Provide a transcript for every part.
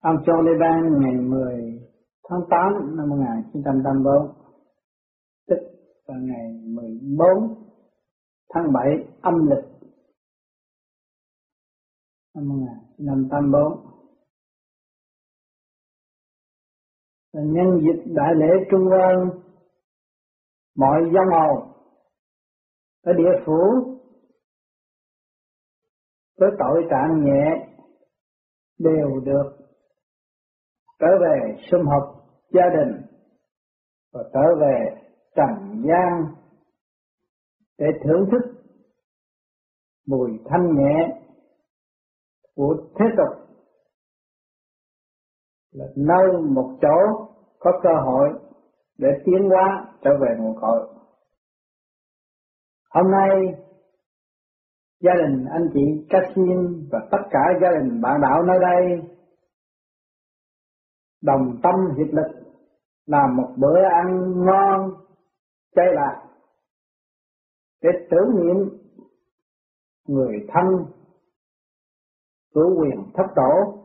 Ông John Lê Ban ngày 10 tháng 8 năm 1984, tức là ngày 14 tháng 7 âm lịch năm 1984. Và nhân dịp đại lễ Trung ương, mọi dân hồn ở địa phủ với tội trạng nhẹ đều được trở về sum họp gia đình và trở về trần gian để thưởng thức mùi thanh nhẹ của thế tục là nơi một chỗ có cơ hội để tiến hóa trở về nguồn cội. Hôm nay, gia đình anh chị Cassin và tất cả gia đình bạn đạo nơi đây đồng tâm hiệp lực làm một bữa ăn ngon chay lạc để tưởng niệm người thân, cứu quyền thất tổ,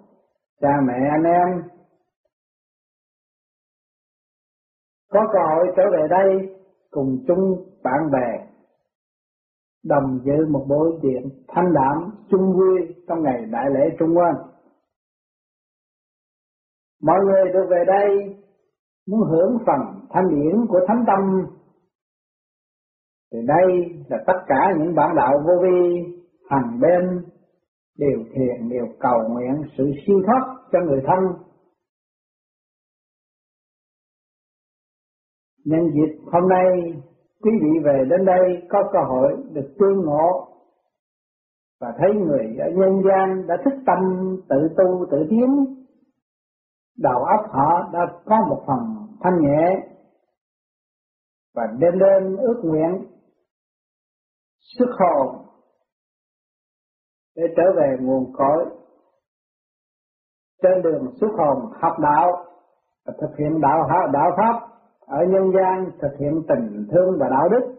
cha mẹ anh em có cơ hội trở về đây cùng chung bạn bè, đồng dự một buổi tiệc thanh đạm, chung vui trong ngày đại lễ Trung Quan. Mọi người được về đây muốn hưởng phần thanh điển của thánh tâm. Thì đây là tất cả những bản đạo vô vi hàng bên đều thiền đều cầu nguyện sự siêu thoát cho người thân. Nhân dịp hôm nay, quý vị về đến đây có cơ hội được tương ngộ và thấy người ở nhân gian đã thức tâm tự tu, tự tiến đầu óc họ đã có một phần thanh nhẹ và đêm đêm ước nguyện xuất hồn để trở về nguồn cội trên đường xuất hồn học đạo và thực hiện đạo đạo pháp ở nhân gian, thực hiện tình thương và đạo đức.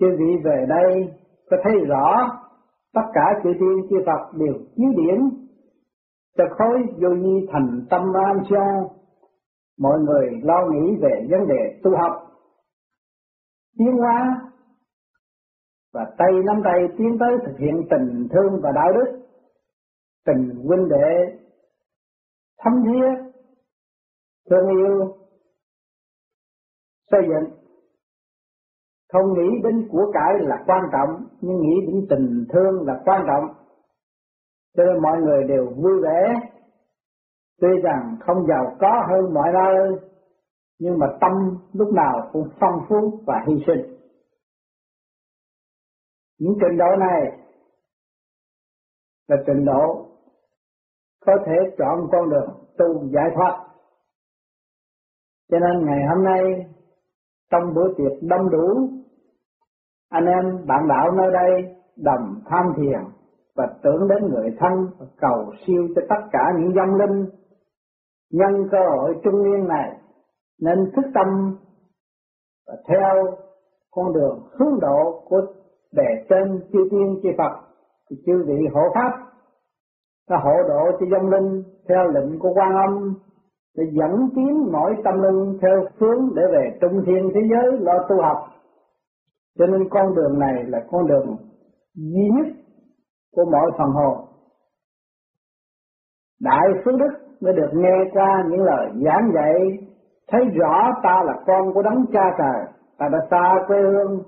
Chư vị về đây có thấy rõ tất cả chư tiên chư Phật đều chiếu điển cho khối vô nhi thành tâm an cho. Mọi người lo nghĩ về vấn đề tu học. Tiến hóa. Và tay nắm tay tiến tới thực hiện tình thương và đạo đức. Tình huynh đệ. Thâm thiết thương yêu. Xây dựng. Không nghĩ đến của cải là quan trọng, nhưng nghĩ đến tình thương là quan trọng cho nên mọi người đều vui vẻ. Tuy rằng không giàu có hơn mọi nơi, nhưng mà tâm lúc nào cũng phong phú và hy sinh. Những trình độ này là trình độ có thể chọn con đường tu giải thoát. Cho nên ngày hôm nay, trong bữa tiệc đông đủ, anh em bạn đạo nơi đây đồng tham thiền và tưởng đến người thân và cầu siêu cho tất cả những dòng linh. Nhân cơ hội trung niên này, nên thức tâm và theo con đường hướng độ của bề trên chư tiên, chư Phật, thì chư vị hộ pháp nó hộ độ cho dân linh theo lệnh của quan âm, để dẫn tiến mỗi tâm linh theo hướng để về trung thiên thế giới lo tu học. Cho nên con đường này là con đường duy nhất của mọi phần hồn. Đại phước đức mới được nghe qua những lời giảng dạy, thấy rõ ta là con của đấng cha trời, ta đã xa quê hương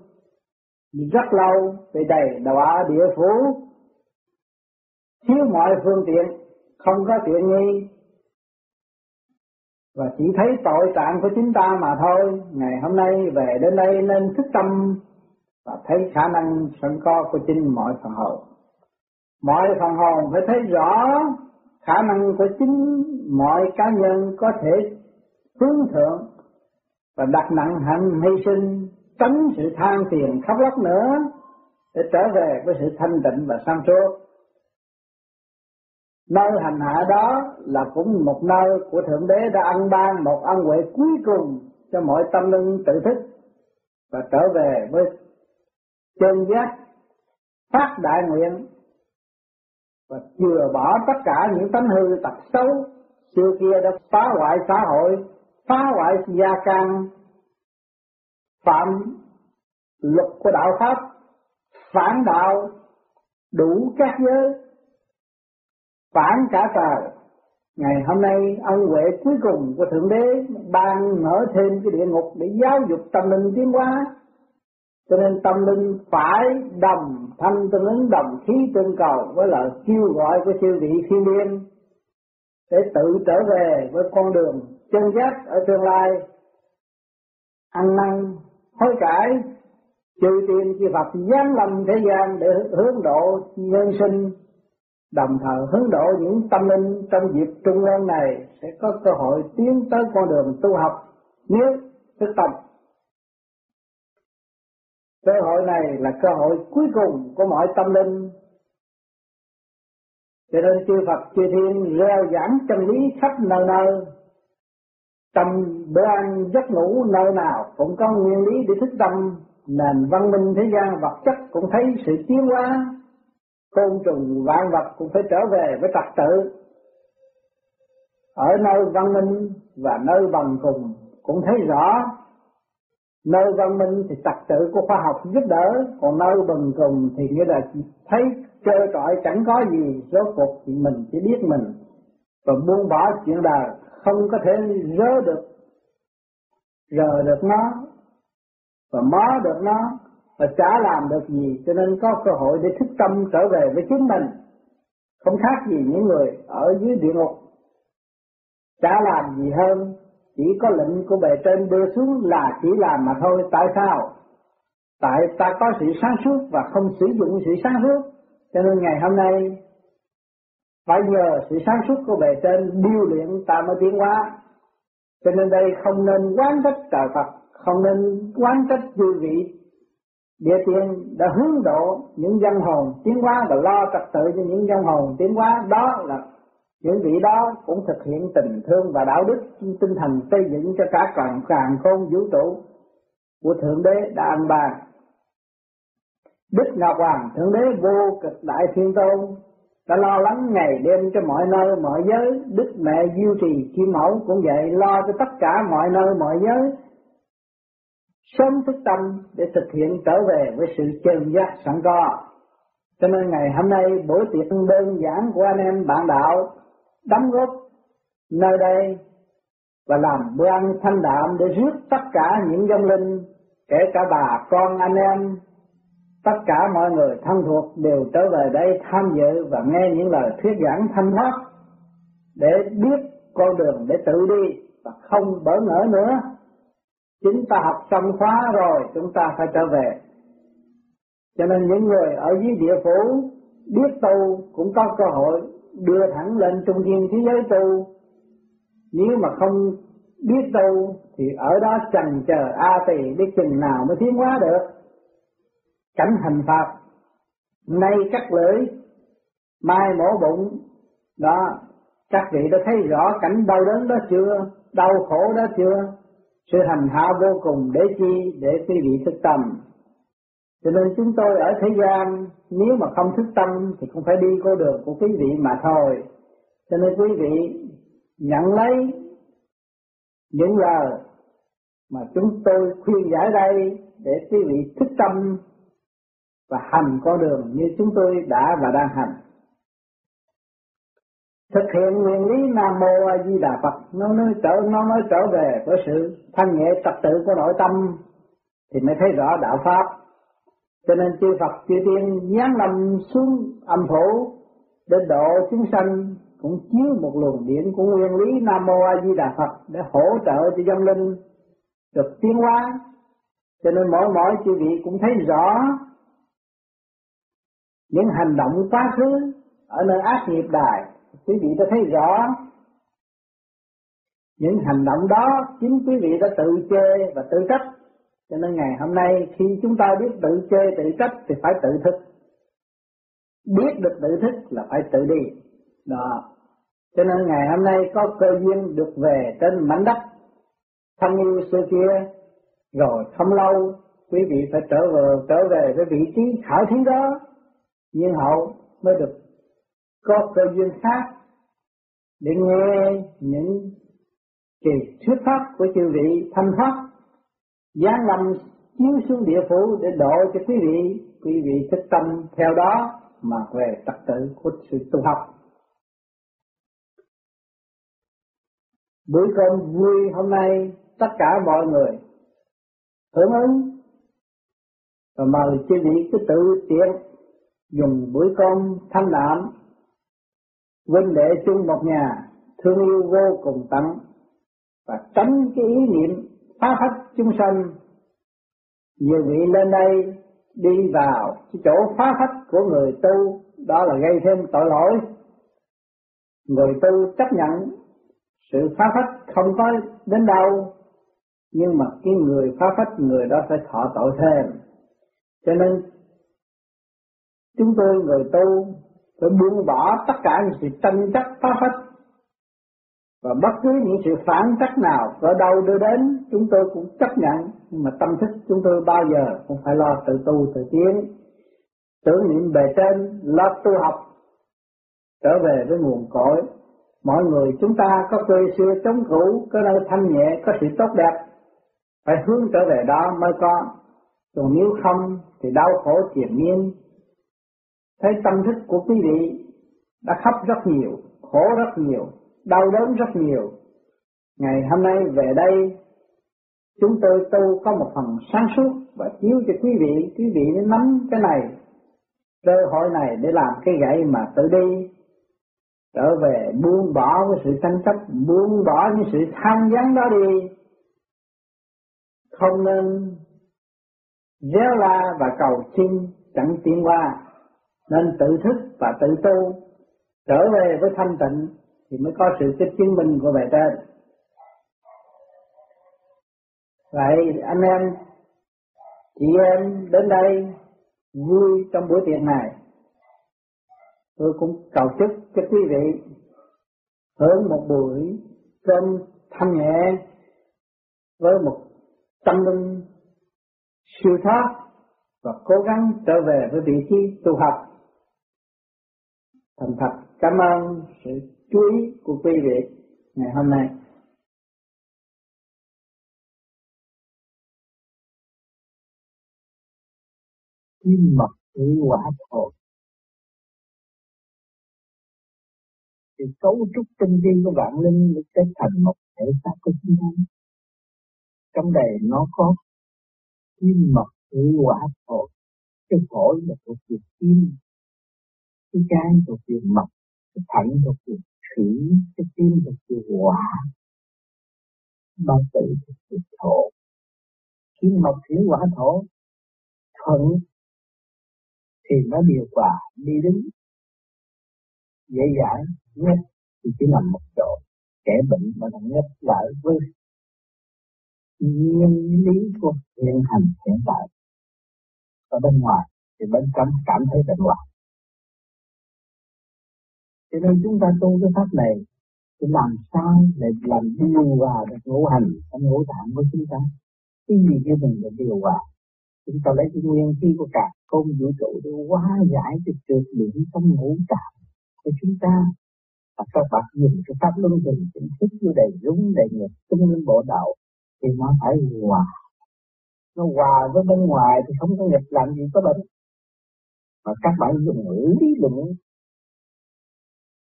rất lâu để đầy đọa địa phủ. Thiếu mọi phương tiện, không có tiện nghi. Và chỉ thấy tội trạng của chính ta mà thôi. Ngày hôm nay về đến đây nên thức tâm và thấy khả năng sẵn có của chính mọi phần hồn mọi phần hồn phải thấy rõ khả năng của chính mọi cá nhân có thể hướng thượng và đặt nặng hạnh hy sinh, tránh sự than phiền khóc lóc nữa để trở về với sự thanh tịnh và sáng suốt. Nơi hành hạ đó là cũng một nơi của Thượng Đế đã ăn ban một ân huệ cuối cùng cho mọi tâm linh tự thức và trở về với chân giác phát đại nguyện và chừa bỏ tất cả những tánh hư tật xấu. Xưa kia đã phá hoại xã hội, phá hoại gia can, phạm luật của đạo pháp, phản đạo đủ các giới, phản cả trời. Ngày hôm nay, ân huệ cuối cùng của thượng đế ban mở thêm cái địa ngục để giáo dục tâm linh tiến hóa. Cho nên tâm linh phải đồng thanh tương ứng đồng khí tương cầu với lời kêu gọi của siêu vị thiên liên để tự trở về với con đường chân giác ở tương lai. Ăn năn, hối cải, trừ tiền chư Phật giáng lâm thế gian để hướng độ nhân sinh, đồng thời hướng độ những tâm linh trong dịp trung lan này sẽ có cơ hội tiến tới con đường tu học. Nếu thức tập cơ hội này là cơ hội cuối cùng của mọi tâm linh. Cho nên chư Phật, chư Thiên rao giảng chân lý khắp nơi nơi. Tâm bữa ăn giấc ngủ nơi nào cũng có nguyên lý để thức tâm. Nền văn minh thế gian vật chất cũng thấy sự tiến hóa. Côn trùng, vạn vật cũng phải trở về với trật tự. Ở nơi văn minh và nơi bằng cùng cũng thấy rõ nơi văn minh thì trật tự của khoa học giúp đỡ, còn nơi bần cùng thì nghĩa là thấy chơi trọi, chẳng có gì. Rốt cuộc thì mình chỉ biết mình. Và buông bỏ chuyện đời, không có thể rớ được, rờ được nó, và mó được nó, và chả làm được gì. Cho nên có cơ hội để thức tâm trở về với chính mình. Không khác gì những người ở dưới địa ngục. Chả làm gì hơn chỉ có lệnh của bề trên đưa xuống là chỉ làm mà thôi. Tại sao? Tại ta có sự sáng suốt và không sử dụng sự sáng suốt. Cho nên ngày hôm nay, phải nhờ sự sáng suốt của bề trên điều luyện ta mới tiến hóa. Cho nên đây không nên quán trách trời Phật, không nên quán trách dư vị. Địa tiên đã hướng độ những dân hồn tiến hóa và lo trật tự cho những dân hồn tiến hóa. Đó là những vị đó cũng thực hiện tình thương và đạo đức, tinh thần xây dựng cho cả càng càng khôn vũ trụ. Của thượng đế đã ăn bàn đức ngọc hoàng, thượng đế vô cực đại thiên tôn, đã lo lắng ngày đêm cho mọi nơi, mọi giới. Đức mẹ diêu trì kim mẫu cũng vậy, lo cho tất cả mọi nơi, mọi giới. Sớm thức tâm để thực hiện trở về với sự chân giác sẵn có. Cho nên ngày hôm nay, buổi tiệc đơn giản của anh em bạn đạo đóng góp nơi đây và làm bữa ăn thanh đạm để rước tất cả những dân linh, kể cả bà con anh em, tất cả mọi người thân thuộc đều trở về đây tham dự và nghe những lời thuyết giảng thanh thoát để biết con đường để tự đi và không bỡ ngỡ nữa Chính ta học xong khóa rồi chúng ta phải trở về. Cho nên những người ở dưới địa phủ biết tu cũng có cơ hội đưa thẳng lên trung thiên thế giới tu. Nếu mà không biết tu thì ở đó trần chờ a tỳ biết chừng nào mới tiến hóa được. Cảnh hình phạt, nay cắt lưỡi, mai mổ bụng, đó, các vị đã thấy rõ cảnh đau đớn đó chưa, đau khổ đó chưa, sự hành hạ vô cùng để chi? Để quý vị thức tâm cho nên chúng tôi ở thế gian, nếu mà không thức tâm thì cũng phải đi con đường của quý vị mà thôi. Cho nên quý vị nhận lấy những lời mà chúng tôi khuyên giải đây để quý vị thức tâm và hành con đường như chúng tôi đã và đang hành. Thực hiện nguyên lý nam mô a di đà phật, nó mới trở, nó mới trở về với sự thanh nhẹ trật tự của nội tâm thì mới thấy rõ đạo pháp cho nên chư phật, chư tiên giáng lâm xuống âm phủ để độ chúng sanh cũng chiếu một luồng điện của nguyên lý nam mô a di đà phật để hỗ trợ cho dân linh được tiến hóa. Cho nên mỗi mỗi chư vị cũng thấy rõ những hành động quá khứ ở nơi ác nghiệp đài. Quý vị đã thấy rõ những hành động đó, chính quý vị đã tự chê và tự trách cho nên ngày hôm nay khi chúng ta biết tự chê tự trách thì phải tự thức. Biết được tự thức là phải tự đi. Đó. Cho nên ngày hôm nay có cơ duyên được về trên mảnh đất thân yêu xưa kia, rồi không lâu quý vị phải trở về trở về với vị trí khảo thí đó. Nhiên hậu mới được có cơ duyên khác để nghe những kỳ thuyết pháp của chư vị thanh thoát giáng lâm chiếu xuống địa phủ để độ cho quý vị. Quý vị thức tâm theo đó mà về trật tự của sự tu học. Buổi cơm vui hôm nay, tất cả mọi người hưởng ứng. Và mời quý vị cứ tự tiện dùng buổi cơm thanh đạm huynh đệ chung một nhà, thương yêu vô cùng tận và tránh cái ý niệm phá phách chúng sanh. Nhiều vị lên đây đi vào cái chỗ phá phách của người tu, đó là gây thêm tội lỗi. Người tu chấp nhận sự phá phách không có đến đâu, nhưng mà cái người phá phách người đó phải thọ tội thêm. Cho nên, chúng tôi người tu phải buông bỏ tất cả những sự tranh chấp phá phách và bất cứ những sự phản tác nào ở đâu đưa đến, chúng tôi cũng chấp nhận. Nhưng mà tâm thức chúng tôi bao giờ cũng phải lo tự tu, tự tiến. Tưởng niệm bề trên, lo tu học, trở về với nguồn cội. Mọi người chúng ta có quê xưa chống cũ, có nơi thanh nhẹ, có sự tốt đẹp, phải hướng trở về đó mới có. Còn nếu không thì đau khổ triền miên. Thấy tâm thức của quý vị đã khóc rất nhiều, khổ rất nhiều đau đớn rất nhiều. Ngày hôm nay về đây, chúng tôi tu có một phần sáng suốt và chiếu cho quý vị. Quý vị nên nắm cái này, cơ hội này để làm cái gậy mà tự đi. Trở về buông bỏ cái sự tranh chấp, buông bỏ những sự tham gián đó đi. Không nên réo la và cầu xin chẳng tiến qua. Nên tự thức và tự tu. Trở về với thanh tịnh thì mới có sự cái chứng minh của bài trên vậy anh em, chị em đến đây vui trong buổi tiệc này. Tôi cũng cầu chúc cho quý vị hưởng một buổi cơm thanh nhẹ với một tâm linh siêu thoát và cố gắng trở về với vị trí tu học. Thành thật cảm ơn sự chú ý của quý vị ngày hôm nay. Kim mật thủy quả thổ thì cấu trúc tinh vi của vạn linh được kết thành một thể xác của chúng ta. Trong đời nó có kim mật thủy quả thổ cái phổi là thuộc về kim cái gan thuộc về mật cái thận thuộc về khỉ cái tim là về hỏa bao tử là về thổ. Kim mật thủy quả thổ, thuận, thì nó điều hòa, đi đứng. Dễ dãi nhất thì chỉ nằm một chỗ. Kẻ bệnh mà nặng nhất lại với nguyên lý của hiện hành hiện tại. Ở bên ngoài, thì bên trong cảm thấy bệnh hoạn cho nên chúng ta tu cái pháp này, thì làm sao để làm điều hòa được ngũ hành trong ngũ tạng của chúng ta? Cái gì cho mình được điều hòa? Chúng ta lấy cái nguyên khí của cả công vũ trụ để hóa giải cái trượt điểm trong ngũ tạng của chúng ta. Và các bạn dùng cái pháp luân thường chính thức như đầy rúng, đầy nghiệp tung lên bộ đạo, thì nó phải hòa. Nó hòa với bên ngoài thì không có nghiệp làm gì có bệnh. Mà các bạn dùng lý luận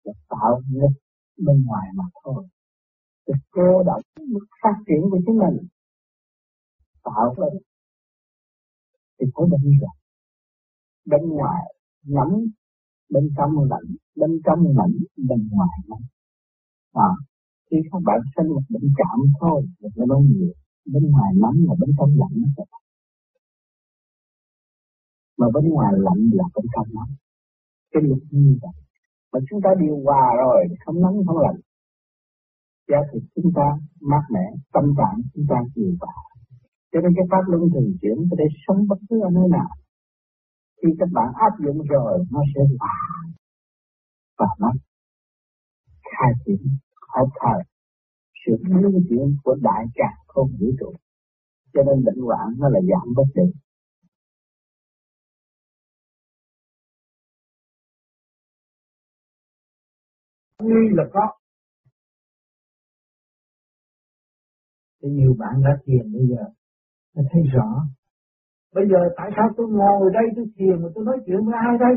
và tạo nghiệp bên ngoài mà thôi. Để cơ động mức phát triển của chính mình. Tạo ra thì có bệnh rồi. Bên ngoài nóng bên trong lạnh bên trong lạnh bên ngoài nóng à, khi các bạn sinh một bệnh cảm thôi là nó nói nhiều bên ngoài nóng là bên trong lạnh nó sẽ mà bên ngoài lạnh là bên trong nóng cái lúc như vậy mà chúng ta điều hòa rồi không nắng không lạnh, giá thì chúng ta, mát mẻ, tâm trạng chúng ta điều hòa cho nên cái pháp luân thường chuyển có thể sống bất cứ ở nơi nào, khi các bạn áp dụng rồi, nó sẽ hòa và nó khai triển hợp thời. Sự biến chuyển của đại tràng không vũ trụ. Cho nên bệnh hoạn nó là giảm bất định. Quy là có. Thì nhiều bạn đã thiền bây giờ, nó thấy rõ. Bây giờ tại sao tôi ngồi đây tôi thiền mà tôi nói chuyện với ai đây?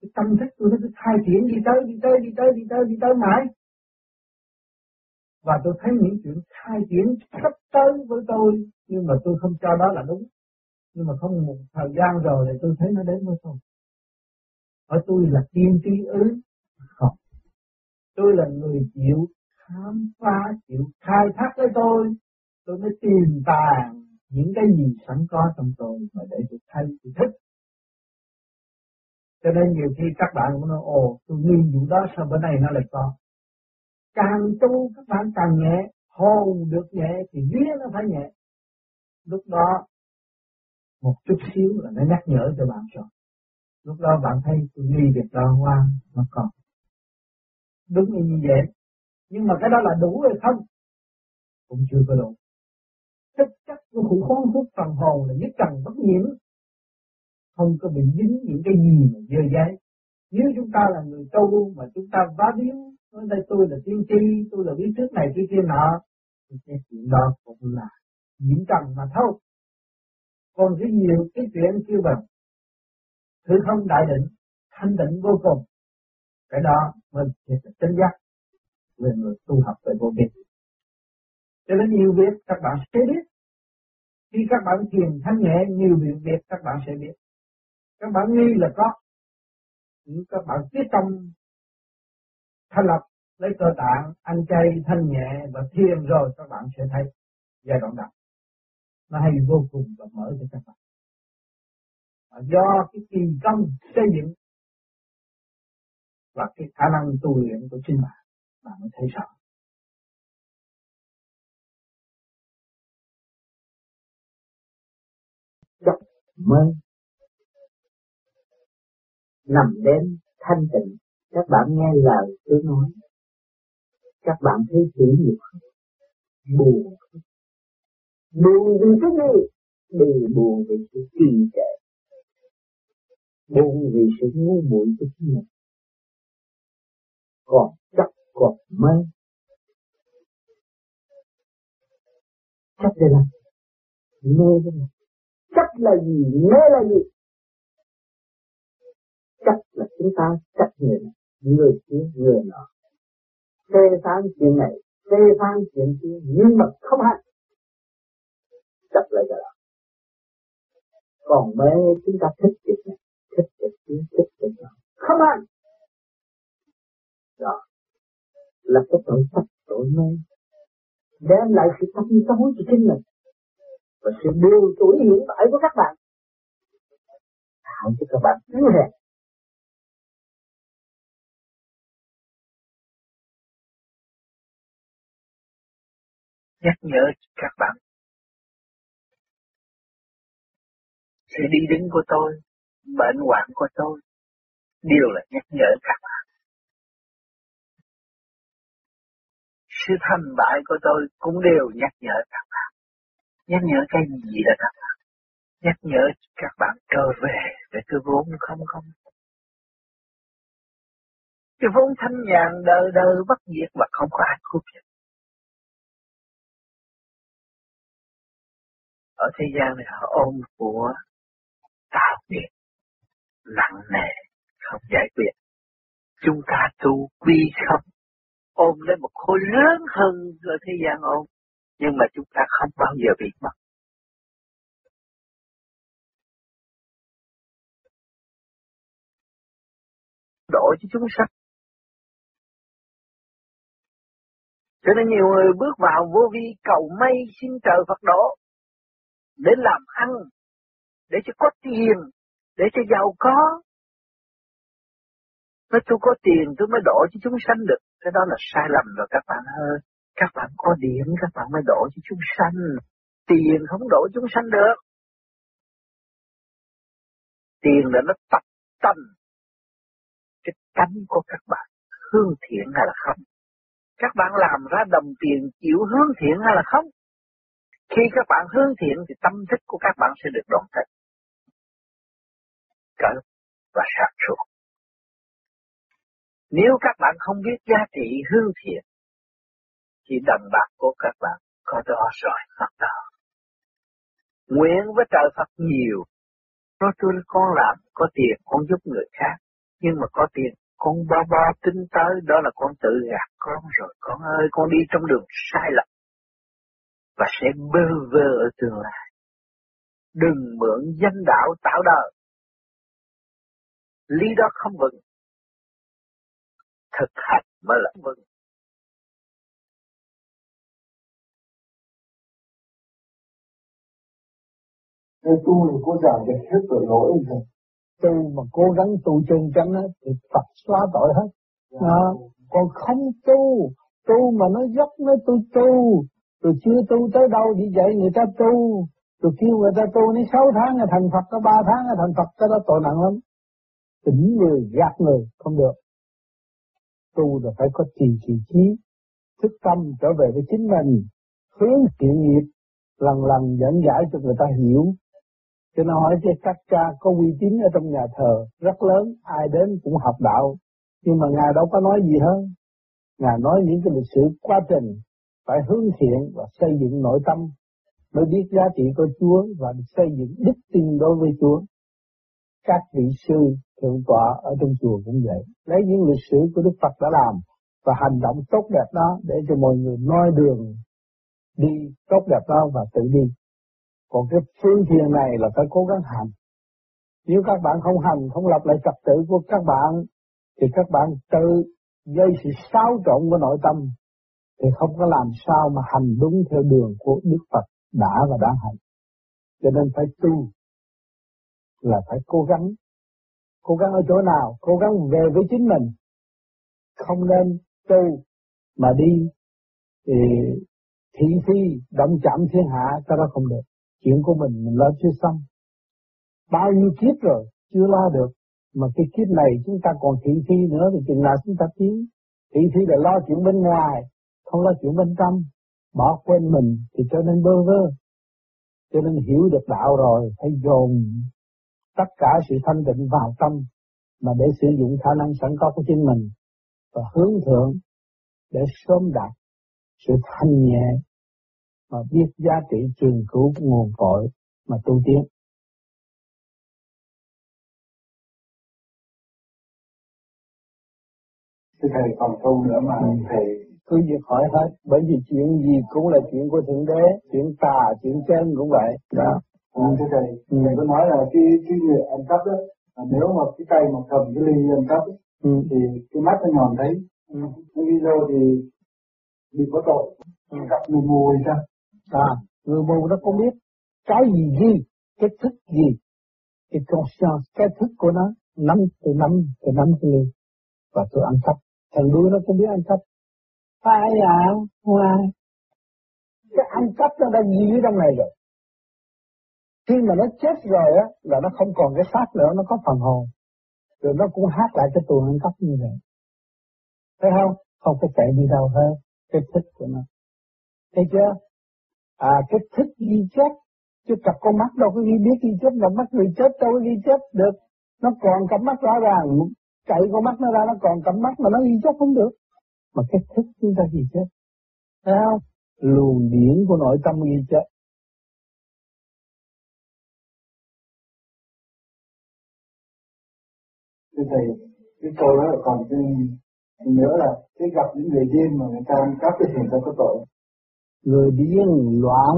Cái tâm thức tôi nó cứ khai triển đi tới đi tới đi tới đi tới đi tới mãi. Và tôi thấy những chuyện khai triển sắp tới với tôi, nhưng mà tôi không cho đó là đúng. Nhưng mà không một thời gian rồi thì tôi thấy nó đến với tôi. Ở tôi là tiên tri ư không. Tôi là người chịu khám phá, chịu khai thác với tôi. Tôi mới tìm tàng những cái gì sẵn có trong tôi mà để tôi thay tôi thích. Cho nên nhiều khi các bạn cũng nói, ồ, tôi nghi vụ đó, sao bữa nay nó lại có? Càng tu, các bạn càng nhẹ. Hồn được nhẹ thì vía nó phải nhẹ. Lúc đó, một chút xíu là nó nhắc nhở cho bạn rồi. Lúc đó bạn thấy tôi nghi việc đó hoa nó còn đúng như vậy. Nhưng mà cái đó là đủ hay không? Cũng chưa có đủ. Thực chất của khủng khoan phúc phần hồn là nhất trần bất nhiễm. Không có bị dính những cái gì mà dơ giấy nếu chúng ta là người tu mà chúng ta vá víu, nói đây tôi là tiên tri, tôi là biết trước này kia kia nọ, thì cái chuyện đó cũng là nhiễm trần mà thôi. Còn cái nhiều cái chuyện kêu bằng, thứ không đại định, thanh định vô cùng cái đó mình sẽ chân giác về người tu học về vô vi cho nên nhiều việc các bạn sẽ biết. Khi các bạn thiền thanh nhẹ, nhiều việc việc các bạn sẽ biết. Các bạn nghi là có. Những các bạn quyết tâm thanh lập lấy cơ tạng, ăn chay thanh nhẹ và thiền rồi các bạn sẽ thấy giai đoạn đầu nó hay vô cùng và mở cho các bạn. Do cái kỳ công xây dựng và cái khả năng tu luyện của chính bạn bạn mới thấy rõ. Giấc mơ nằm đêm thanh tịnh. Các bạn nghe lời tôi nói, các bạn thấy chữ nhiều không buồn. Buồn vì cái gì? Đều buồn vì sự trì trệ. Buồn vì sự ngu muội của chính mình còn chấp còn mê chấp đây là mê đây là chấp là gì? Mê là gì? Chấp là chúng ta chấp người này. Người kia, người nọ. Tê phán chuyện này, tê phán chuyện kia, nhưng mà không hành chấp lại cái đó. Còn mê, chúng ta thích việc này, thích việc kia, thích việc nọ. Không hành đó là cái tội chấp tội mê đem lại sự tâm tối cho chính mình và sự điều tuổi hiện tại của các bạn. Hãy cho các bạn yếu hèn nhắc nhở các bạn, sự đi đứng của tôi, bệnh hoạn của tôi, đều là nhắc nhở các bạn. Sự thành bại của tôi cũng đều nhắc nhở các bạn. Nhắc nhở cái gì là các bạn? Nhắc nhở các bạn trở về để cái vốn không không. Cái vốn thanh nhàn đời đời bất diệt và không có ai cướp giật ở thế gian này, họ ôm của tạo nghiệp, nặng nề, không giải quyết. Chúng ta tu quy không ôm lấy một khối lớn hơn ở thế gian ôm nhưng mà chúng ta không bao giờ bị mất Đổi cho chúng sanh cho nên nhiều người bước vào vô vi cầu may xin trời Phật độ để làm ăn, để cho có tiền, để cho giàu có. Nói tôi có tiền tôi mới đổi cho chúng sanh được. Cái đó là sai lầm rồi, các bạn ơi. Các bạn có điện các bạn mới đổ cho chúng sanh. Tiền không đổ chúng sanh được. Tiền là nó tập tâm cái tánh của các bạn hương thiện hay là không. Các bạn làm ra đồng tiền chịu hướng thiện hay là không? Khi các bạn hướng thiện thì tâm thức của các bạn sẽ được đoàn kết. Cỡ và sạch suốt. Nếu các bạn không biết giá trị hương thiện, thì đầm bạc của các bạn có đó rồi Phật đó. Nguyện với trời Phật nhiều, nói tôi con làm, có tiền con giúp người khác, nhưng mà có tiền con bo bo tính tới đó là con tự gạt con rồi con ơi con đi trong đường sai lầm. Và sẽ bơ vơ ở tương lai. Đừng mượn danh đạo tạo đời. Lý đó không vững thực hành mới là vững. Cái tu thì cô giảng được hết tội lỗi rồi. Tu mà cố gắng tu chân chánh á thì Phật xóa tội hết. Dạ. à, còn không tu tu mà nó dốc nó tôi tu rồi chưa tu tới đâu đi dạy người ta tu. Rồi kêu người ta tu đến sáu tháng là thành Phật có ba tháng là thành Phật cái đó tội nặng lắm. Tỉnh người gạt người không được tu là phải có trì trì trí thức tâm trở về với chính mình hướng thiện nghiệp lần lần dẫn giải cho người ta hiểu cho nên hỏi cho các cha có uy tín ở trong nhà thờ rất lớn, ai đến cũng học đạo. Nhưng mà Ngài đâu có nói gì hơn. Ngài nói những cái lịch sử quá trình phải hướng thiện và xây dựng nội tâm mới biết giá trị của Chúa và xây dựng đức tin đối với Chúa. Các vị sư thượng tọa ở trong chùa cũng vậy. Lấy những lịch sử của Đức Phật đã làm và hành động tốt đẹp đó để cho mọi người noi đường đi tốt đẹp đó và tự đi. Còn cái phương thiền này là phải cố gắng hành. Nếu các bạn không hành, không lập lại trật tự của các bạn, thì các bạn tự gây sự xáo trộn của nội tâm, thì không có làm sao mà hành đúng theo đường của Đức Phật đã và đang hành. Cho nên phải tu, là phải cố gắng. Cố gắng ở chỗ nào? Cố gắng về với chính mình. Không nên tu mà đi thì thị phi động chạm thiên hạ, cái đó không được. Chuyện của mình mình lo chưa xong. Bao nhiêu kiếp rồi, chưa lo được. Mà cái kiếp này chúng ta còn thị phi nữa thì chừng nào chúng ta tiến. Thị phi là lo chuyện bên ngoài, không lo chuyện bên trong. Bỏ quên mình thì trở nên bơ vơ. Cho nên hiểu được đạo rồi, phải dồn tất cả sự thanh tịnh vào tâm mà để sử dụng khả năng sẵn có của chính mình và hướng thượng để sớm đạt sự thanh nhẹ mà biết giá trị trường cứu nguồn cội mà tu tiến. Thưa Thầy còn câu nữa mà ừ. Thầy cứ việc hỏi hết, bởi vì chuyện gì cũng là chuyện của Thượng Đế, chuyện tà, chuyện chân cũng vậy. Đó. À, thưa Thầy, ừ. Thầy có nói là cái, cái người ăn cắp đó, nếu mà cái tay mà cầm cái ly ăn cắp ừ. thì cái mắt nó nhòn thấy. Ừ. Cái video thì bị có tội. Ừ. Gặp người mù thì sao? À, người mù nó không biết cái gì gì, cái thức gì, cái conscience, cái thức của nó năm từ năm từ năm từ ly và tôi ăn cắp. Thằng đuôi nó cũng biết ăn cắp. Phải à, ngoài. Cái ăn cắp nó đã gì ở trong này rồi. Khi mà nó chết rồi á, là nó không còn cái xác nữa, nó có phần hồn. Rồi nó cũng hát lại cái tuồng ăn cắp như vậy. Thấy không? Không phải chạy đi đâu hết. Cái thích của nó. Thấy chưa? à cái thích ghi chép chứ cặp con mắt đâu có ghi biết ghi chép là mắt người chết đâu có ghi chép được nó còn cặp mắt rõ ràng chạy con mắt nó ra nó còn cặp mắt mà nó ghi chép không được mà cái thích chúng ta ghi chép thấy không luồng điển của nội tâm ghi chép Thưa Thầy, cái câu đó là còn cái nữa là cái gặp những người điên mà người ta ăn cắp thì người ta có tội. Người điên loạn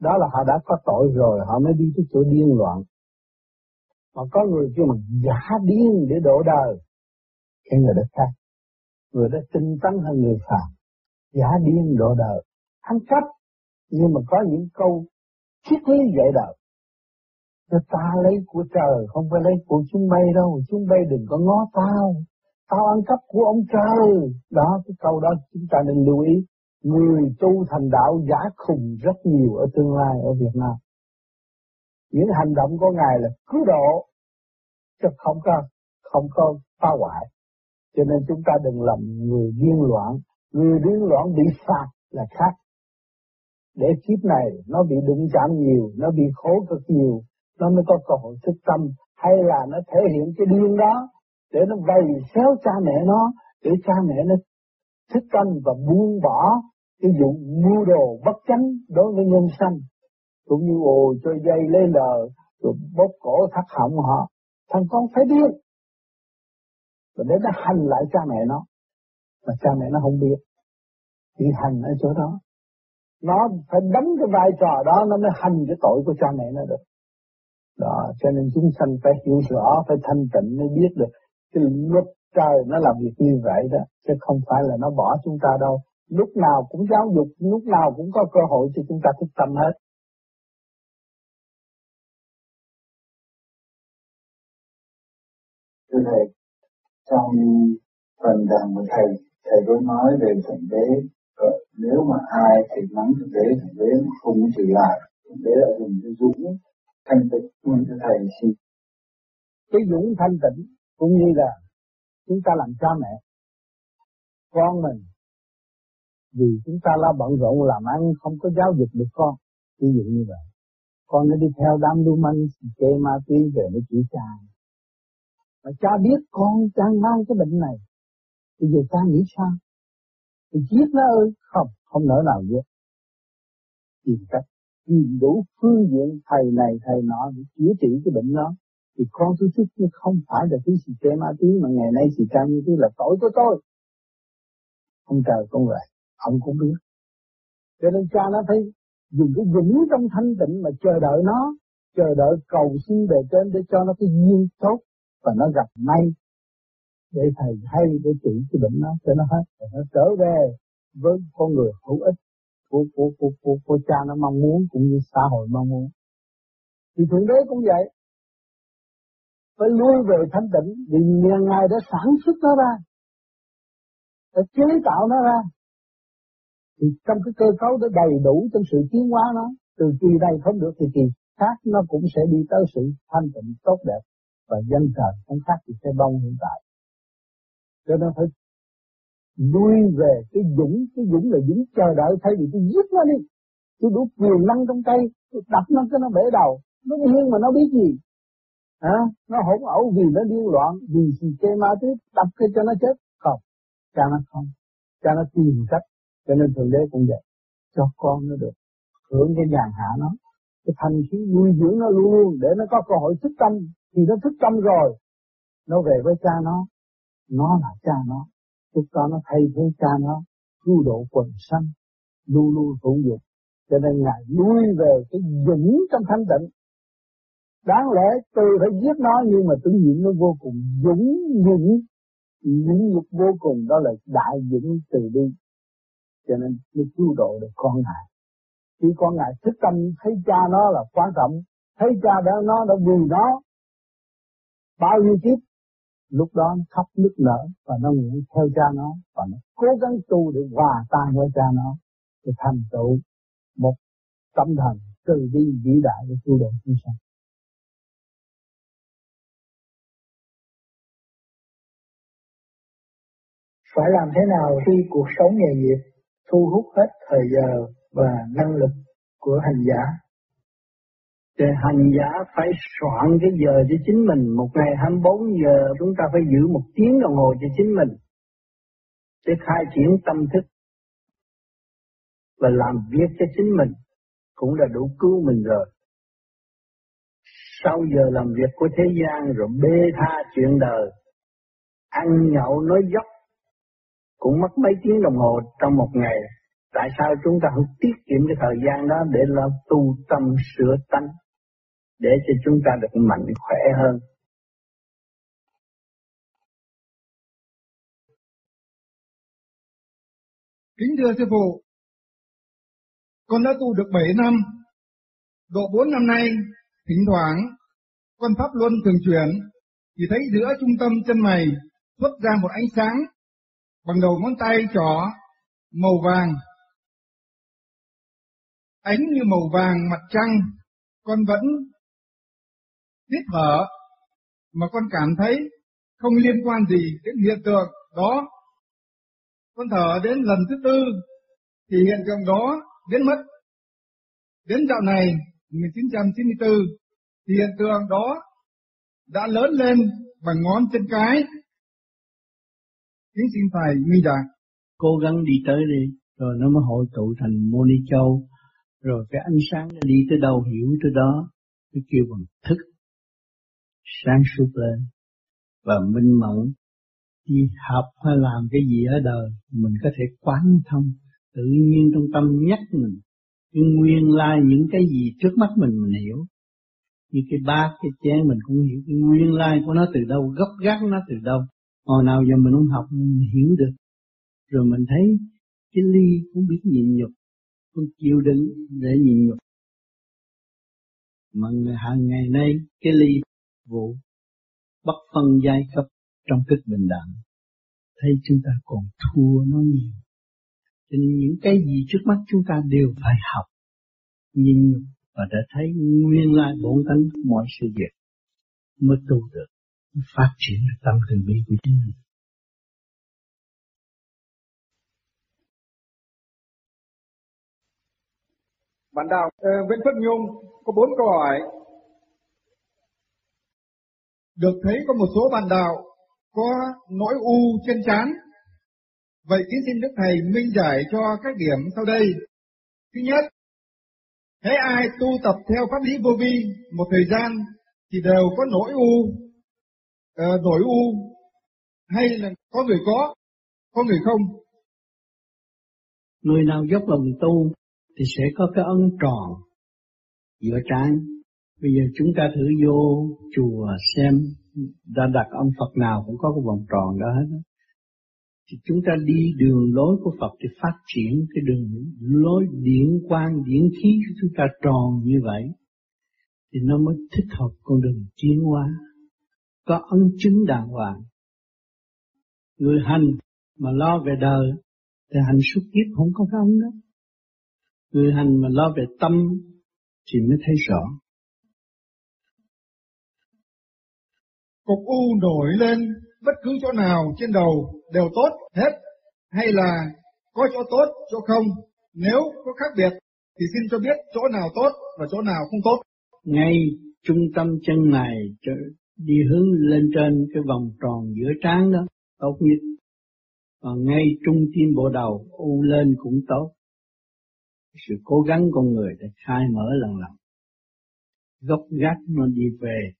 đó là họ đã có tội rồi họ mới đi tới chỗ điên loạn. Mà có người kêu mà giả điên để đổ đời cái người đó khác. Người đó tinh tấn hơn người phàm giả điên đổ đời. Ăn cắp nhưng mà có những câu triết lý dạy đời cho ta lấy của trời không phải lấy của chúng bay đâu chúng bay đừng có ngó tao tao ăn cắp của ông trời đó cái câu đó chúng ta nên lưu ý người tu thành đạo giả khùng rất nhiều ở tương lai ở Việt Nam. Những hành động của Ngài là cứu độ, chứ không có, không có phá hoại. Cho nên chúng ta đừng làm người điên loạn, người điên loạn bị phạt là khác. Để kiếp này nó bị đụng chạm nhiều, nó bị khổ cực nhiều, nó mới có cơ hội thức tâm, hay là nó thể hiện cái điên đó, để nó vầy xéo cha mẹ nó để cha mẹ nó thích tâm và buông bỏ cái vụ mưu đồ bất chánh đối với nhân sanh cũng như ồ cho dây lấy lờ rồi bóp cổ thắt họng họ. Thằng con phải biết. Và để nó hành lại cha mẹ nó mà cha mẹ nó không biết thì hành ở chỗ đó. Nó phải đóng cái vai trò đó nó mới hành cái tội của cha mẹ nó được đó, cho nên chúng sanh phải hiểu rõ, phải thanh tịnh mới biết được cái luật trời nó làm việc như vậy đó, chứ không phải là nó bỏ chúng ta đâu. Lúc nào cũng giáo dục, lúc nào cũng có cơ hội cho chúng ta thức tâm hết. Thưa thầy, trong phần đàn của thầy thầy có nói về thượng đế ờ, nếu mà ai thì mắng thượng đế thượng đế không chịu lại thượng đế là dùng cái dũng thanh tịnh luôn cho thầy xin. Cái dũng thanh tịnh cũng như là chúng ta làm cha mẹ con mình vì chúng ta lo bận rộn làm ăn không có giáo dục được con. Ví dụ như vậy. Con nó đi theo đám lưu manh chê ma túy về nó chỉ cha. Mà cha biết con đang mang cái bệnh này bây giờ cha nghĩ sao? Thì giết nó ơi không không nỡ nào giết. Tìm cách tìm đủ phương diện thầy này, thầy nọ để chữa trị cái bệnh đó, thì con tôi thích chứ không phải là thứ xì che ma túy, mà ngày nay xì cha như thế là tội của tôi. Ông trời con vậy ông cũng biết. Cho nên cha nó phải dùng cái dũng trong thanh tịnh mà chờ đợi nó, chờ đợi cầu xin về trên để cho nó cái duyên tốt, và nó gặp may để thầy hay để trị cái bệnh nó cho nó hết để nó trở về với con người hữu ích của của của của, của cha nó mong muốn cũng như xã hội mong muốn. Thì thượng đế cũng vậy. Phải lui về thanh tịnh vì ngài đã sản xuất nó ra. Đã chế tạo nó ra. Thì trong cái cơ cấu đó đầy đủ trong sự tiến hóa nó từ kỳ này không được thì kỳ khác nó cũng sẽ đi tới sự thanh tịnh tốt đẹp và dân trời không khác thì sẽ bông hiện tại. Cho nên phải lui về cái dũng cái dũng là dũng chờ đợi thay vì tôi giết nó đi. Tôi đủ quyền năng trong tay tôi đập nó cho nó bể đầu. Nó điên mà nó biết gì? À, nó hỗn ẩu vì nó điên loạn vì gì chê ma túy đập cái cho nó chết. Không cha nó không. Cha nó tìm cách cho nên thượng đế cũng vậy. Cho con nó được hưởng cái nhàn hạ nó. Cái thành khí nuôi dưỡng nó luôn luôn để nó có cơ hội thức tâm. Thì nó thức tâm rồi nó về với cha nó. Nó là cha nó lúc đó nó thay thế cha nó, cứu độ quần sanh luôn luôn phụng dục. Cho nên ngài lui về cái dũng trong thanh tịnh đáng lẽ tôi phải giết nó, nhưng mà tự nhiên nó vô cùng dũng dũng dũng nhục vô cùng, đó là đại dũng từ bi. Cho nên nó cứu độ được con ngài. Khi con ngài thức tâm, thấy cha nó là quan trọng thấy cha đó nó đã vì nó bao nhiêu kiếp lúc đó nó khóc nức nở và nó nguyện theo cha nó và nó cố gắng tu để hòa tan với cha nó để thành tựu một tâm thần từ bi vĩ đại để cứu độ chúng sanh. Phải làm thế nào khi cuộc sống nghề nghiệp thu hút hết thời giờ và năng lực của hành giả thì hành giả phải soạn cái giờ cho chính mình, một ngày 24 giờ chúng ta phải giữ một tiếng đồng hồ cho chính mình để khai triển tâm thức và làm việc cho chính mình cũng là đủ cứu mình rồi. Sau giờ làm việc của thế gian rồi bê tha chuyện đời, ăn nhậu nói dốc cũng mất mấy tiếng đồng hồ trong một ngày. Tại sao chúng ta không tiết kiệm cái thời gian đó để làm tu tâm sửa tánh? Để cho chúng ta được mạnh khỏe hơn. Kính thưa sư phụ, con đã tu được 7 năm, độ 4 năm nay, thỉnh thoảng con pháp luân thường chuyển, thì thấy giữa trung tâm chân mày xuất ra một ánh sáng bằng đầu ngón tay trỏ màu vàng. Ánh như màu vàng mặt trăng, con vẫn hít thở mà con cảm thấy không liên quan gì đến hiện tượng đó. Con thở đến lần thứ tư thì hiện tượng đó biến mất. Đến dạo này 1994 thì hiện tượng đó đã lớn lên bằng ngón chân cái. Kính xin Thầy minh đạt. Cố gắng đi tới đi, rồi nó mới hội tụ thành mô ni châu, rồi cái ánh sáng nó đi tới đâu hiểu tới đó, cái kêu bằng thức, sáng suốt lên, và minh mẫn, đi học hay làm cái gì ở đời, mình có thể quán thông, tự nhiên trong tâm nhắc mình, cái nguyên lai những cái gì trước mắt mình mình hiểu, như cái bát cái chén mình cũng hiểu. Cái nguyên lai của nó từ đâu gốc gác nó từ đâu. Hồi nào giờ mình không học mình hiểu được. Rồi mình thấy cái ly cũng biết nhịn nhục cũng chịu đựng để nhịn nhục. Mà hàng ngày nay cái ly vụ bất phân giai cấp trong thức bình đẳng. Thấy chúng ta còn thua nó nhiều. Cho nên những cái gì trước mắt chúng ta đều phải học nhìn và đã thấy nguyên lai bổn tánh mọi sự việc mới tu được phát triển được tâm từ bi của chính mình. Bạn đạo uh, ờ, Nguyễn Phước Nhung có bốn câu hỏi. Được thấy có một số bạn đạo có nỗi u trên trán. Vậy kính xin Đức Thầy minh giải cho các điểm sau đây. Thứ nhất, Thế ai tu tập theo pháp lý vô vi một thời gian thì đều có nỗi u, uh, nỗi u hay là có người có, có người không. Người nào dốc lòng tu thì sẽ có cái ân tròn giữa trái Bây giờ chúng ta thử vô chùa xem đã đặt ông Phật nào cũng có cái vòng tròn đó hết thì chúng ta đi đường lối của Phật thì phát triển cái đường lối điển quang, điển khí của chúng ta tròn như vậy thì nó mới thích hợp con đường tiến hóa. Có ấn chứng đàng hoàng. Người hành mà lo về đời thì hành suốt kiếp không có cái ấn đó. Người hành mà lo về tâm thì mới thấy rõ. Cục u nổi lên bất cứ chỗ nào trên đầu đều tốt hết hay là có chỗ tốt, chỗ không? Nếu có khác biệt thì xin cho biết chỗ nào tốt và chỗ nào không tốt. Ngay trung tâm chân này đi hướng lên trên cái vòng tròn giữa trán đó tốt nhất. Còn ngay trung tim bộ đầu u lên cũng tốt. Sự cố gắng con người để khai mở lần lần. Gốc gác nó đi về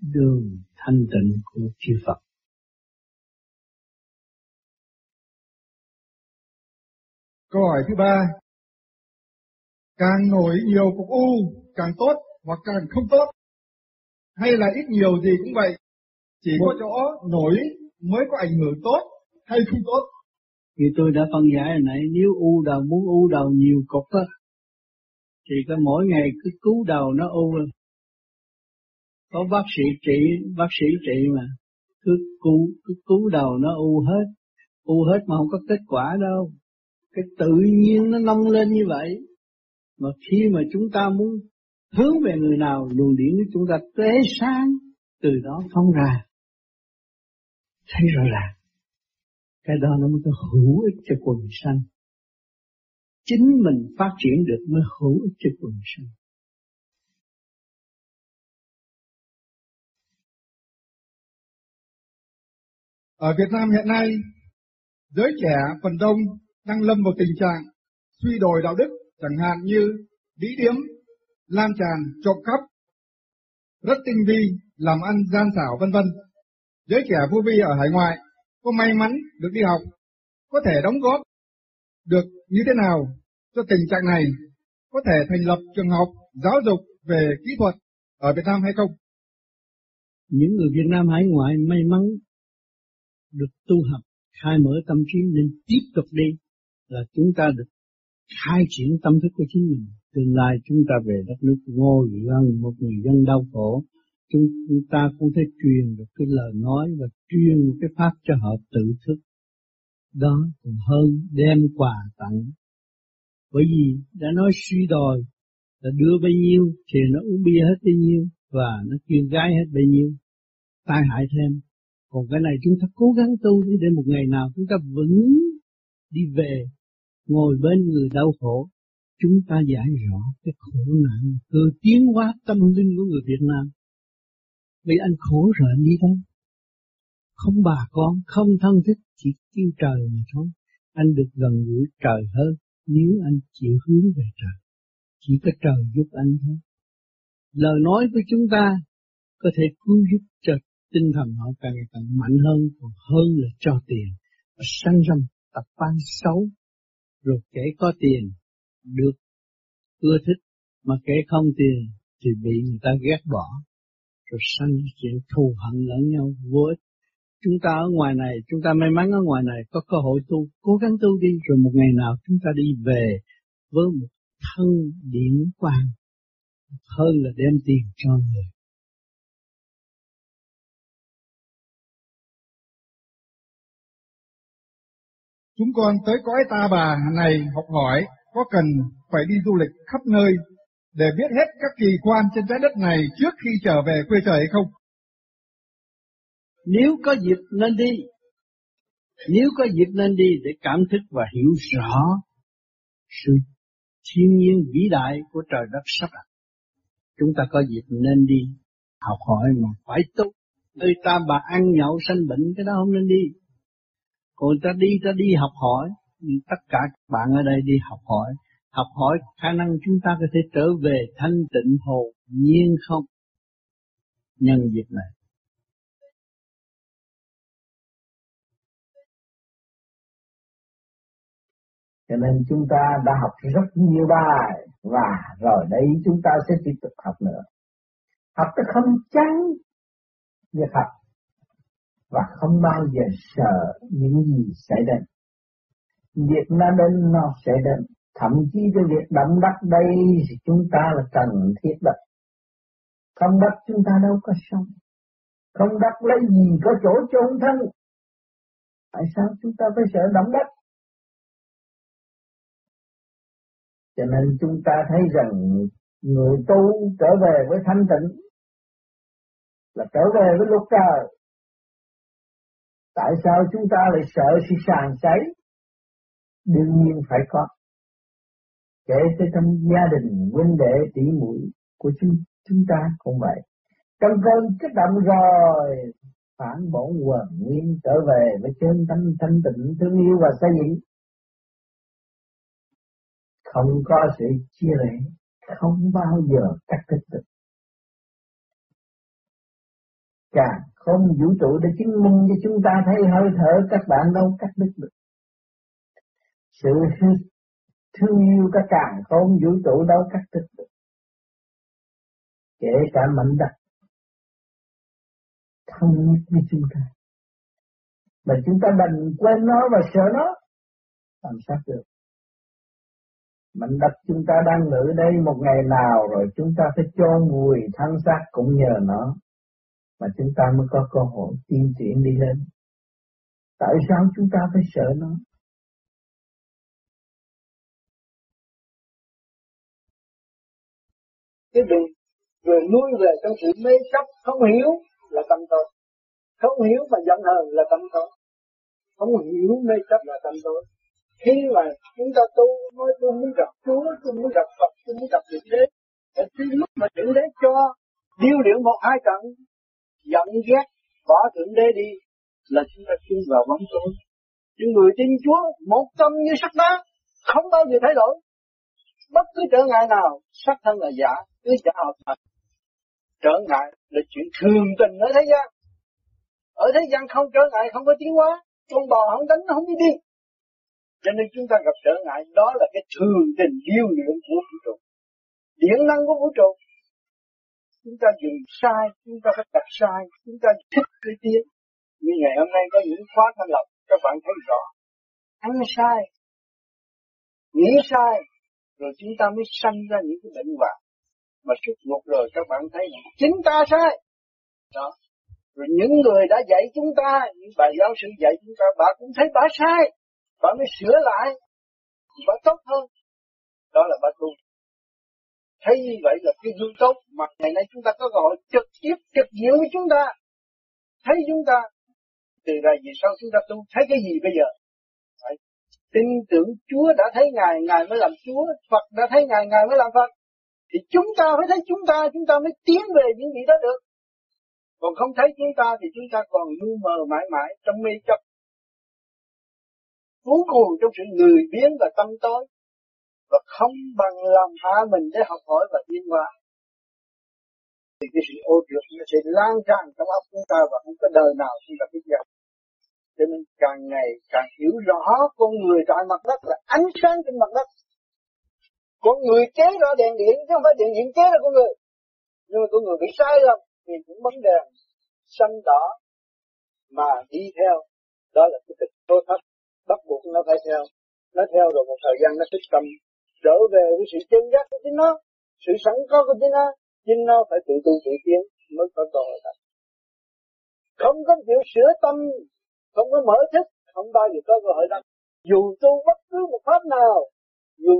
đường thanh tịnh của chư Phật. Câu hỏi thứ ba, càng nổi nhiều cục u càng tốt hoặc càng không tốt, hay là ít nhiều gì cũng vậy, chỉ có chỗ nổi mới có ảnh hưởng tốt hay không tốt. Như tôi đã phân giải hồi nãy, nếu u đầu muốn u đầu nhiều cục á, thì có mỗi ngày cứ cứu đầu nó u rồi. Có bác sĩ trị, bác sĩ trị mà, cứ cứu, cứ cứu đầu nó u hết, u hết mà không có kết quả đâu. Cái tự nhiên nó nông lên như vậy. Mà khi mà chúng ta muốn hướng về người nào luồng điển của chúng ta tế sáng từ đó phóng ra. Thấy rõ ràng. Cái đó nó mới có hữu ích cho quần sanh. Chính mình phát triển được mới hữu ích cho quần sanh. Ở Việt Nam hiện nay giới trẻ phần đông đang lâm vào tình trạng suy đồi đạo đức chẳng hạn như bí điếm, lan tràn, trộm cắp, rất tinh vi, làm ăn gian xảo vân vân. Giới trẻ vô vi ở hải ngoại có may mắn được đi học, có thể đóng góp được như thế nào cho tình trạng này, có thể thành lập trường học giáo dục về kỹ thuật ở Việt Nam hay không? Những người Việt Nam hải ngoại may mắn được tu học, khai mở tâm trí nên tiếp tục đi là chúng ta được khai triển tâm thức của chính mình. Tương lai chúng ta về đất nước ngô dân một người dân đau khổ, chúng ta cũng thể truyền được cái lời nói và truyền cái pháp cho họ tự thức. Đó còn hơn đem quà tặng. Bởi vì đã nói suy đòi là đưa bấy nhiêu thì nó uống bia hết bấy nhiêu và nó chuyên gái hết bấy nhiêu. Tai hại thêm. Còn cái này chúng ta cố gắng tu để một ngày nào chúng ta vững đi về ngồi bên người đau khổ, chúng ta giải rõ cái khổ nạn, cơ tiến hóa tâm linh của người Việt Nam. Vì anh khổ rồi anh đi đâu? Không bà con, không thân thích, chỉ kêu trời mà thôi. Anh được gần gũi trời hơn nếu anh chịu hướng về trời. Chỉ có trời giúp anh thôi. Lời nói của chúng ta có thể cứu giúp cho tinh thần họ càng ngày càng mạnh hơn, còn hơn là cho tiền. Và sanh râm tập quan xấu, rồi kẻ có tiền được ưa thích, mà kẻ không tiền thì bị người ta ghét bỏ, rồi sanh chuyện thù hận lẫn nhau vô ích. Chúng ta ở ngoài này, chúng ta may mắn ở ngoài này có cơ hội tu, cố gắng tu đi, rồi một ngày nào chúng ta đi về với một thân điển quang hơn là đem tiền cho người. Chúng con tới cõi ta bà này học hỏi có cần phải đi du lịch khắp nơi để biết hết các kỳ quan trên trái đất này trước khi trở về quê trời hay không? Nếu có dịp nên đi, nếu có dịp nên đi để cảm thức và hiểu rõ sự thiên nhiên vĩ đại của trời đất sắp đặt. Chúng ta có dịp nên đi học hỏi mà phải tốt. Người ta bà ăn nhậu sanh bệnh cái đó không nên đi. Còn ta đi ta đi học hỏi, nhưng tất cả các bạn ở đây đi học hỏi, học hỏi khả năng chúng ta có thể trở về thanh tịnh hồ nhiên không? Nhân dịp này. Cho nên chúng ta đã học rất nhiều bài và rồi đấy chúng ta sẽ tiếp tục học nữa. Học tới không chán việc học và không bao giờ sợ những gì xảy đến. Việc nó đến nó sẽ đến. Thậm chí cái việc động đất đây thì chúng ta là cần thiết đất. Không đất chúng ta đâu có sống. Không đất lấy gì có chỗ chôn thân. Tại sao chúng ta phải sợ động đất? Cho nên chúng ta thấy rằng người tu trở về với thanh tịnh là trở về với lục trời. Tại sao chúng ta lại sợ sự sàn sấy? Đương nhiên phải có. Kể từ trong gia đình, huynh đệ, tỷ muội của chúng, chúng ta cũng vậy. Trong cơn kích động rồi, phản bổn quần nguyên trở về với chân tâm thanh tịnh thương yêu và xây dựng không có sự chia rẽ không bao giờ cắt đứt được càng không vũ trụ để chứng minh cho chúng ta thấy hơi thở các bạn đâu cắt đứt được sự thương yêu các càng không vũ trụ đâu cắt đứt được kể cả mạnh đặc. Thân nhất với chúng ta. Mà chúng ta đành quên nó và sợ nó, làm sao được? Mạnh đất chúng ta đang ngự đây một ngày nào rồi, chúng ta phải chôn vùi thân xác cũng nhờ nó. Mà chúng ta mới có cơ hội tiến triển đi lên. Tại sao chúng ta phải sợ nó? Cái đừng rồi nuôi về trong sự mê chấp không hiểu là tâm tôi. Không hiểu mà giận hờn là tâm tôi. Không hiểu mê chấp là tâm tôi khi mà chúng ta tu nói tôi muốn gặp Chúa, tôi muốn gặp Phật, tôi muốn gặp Thượng Đế, thì khi lúc mà Thượng Đế cho điêu luyện một hai trận, ghét, bỏ Thượng Đế đi, là chúng ta chung vào bóng tối. Nhưng người tin Chúa, một tâm như sắt đá, không bao giờ thay đổi. Bất cứ trở ngại nào, sắc thân là giả, cứ giả hợp thật. Trở ngại là chuyện thường tình ở thế gian. Ở thế gian không trở ngại, không có tiến hóa. Con bò không đánh, nó không đi đi. Cho nên chúng ta gặp trở ngại đó là cái thường tình điêu luyện của vũ trụ. Điện năng của vũ trụ. Chúng ta dùng sai, chúng ta phải đặt sai, chúng ta thích cái tiếng Như ngày hôm nay có những khóa thanh lập, các bạn thấy rõ. Ăn sai, nghĩ sai, rồi chúng ta mới sanh ra những cái bệnh hoạn. Mà suốt ngục rồi các bạn thấy chính ta sai. Đó. Rồi những người đã dạy chúng ta, những bài giáo sư dạy chúng ta, bà cũng thấy bà sai bạn mới sửa lại bạn tốt hơn đó là bà tu thấy như vậy là cái gương tốt mà ngày nay chúng ta có cơ hội trực tiếp, trực diện với chúng ta. Thấy chúng ta. Từ ra về sau chúng ta tu thấy cái gì bây giờ? Phải tin tưởng Chúa đã thấy Ngài Ngài mới làm Chúa, Phật đã thấy Ngài Ngài mới làm Phật. Thì chúng ta phải thấy chúng ta chúng ta mới tiến về những gì đó được. Còn không thấy chúng ta thì chúng ta còn lu mờ mãi mãi, trong mê chấp. Cuốn cuồng trong sự người biến và tâm tối. Và không bằng lòng hạ mình để học hỏi và tiến hóa. Thì cái sự ô trượt nó sẽ lan tràn trong óc chúng ta và không có đời nào chúng ta biết được. Cho nên càng ngày càng hiểu rõ con người tại mặt đất là ánh sáng trên mặt đất. Con người chế ra đèn điện, chứ không phải đèn điện chế ra con người. Nhưng mà con người bị sai lầm thì cũng bóng đèn xanh đỏ mà đi theo, đó là cái tịch thô thấp bắt buộc nó phải theo nó theo rồi một thời gian nó thích tâm trở về với sự chân giác của chính nó, sự sẵn có của chính nó chính nó phải tự tu tự tiến mới có cơ hội thật không có chịu sửa tâm, không có mở thức, không bao giờ có cơ hội đâu dù tu bất cứ một pháp nào, dù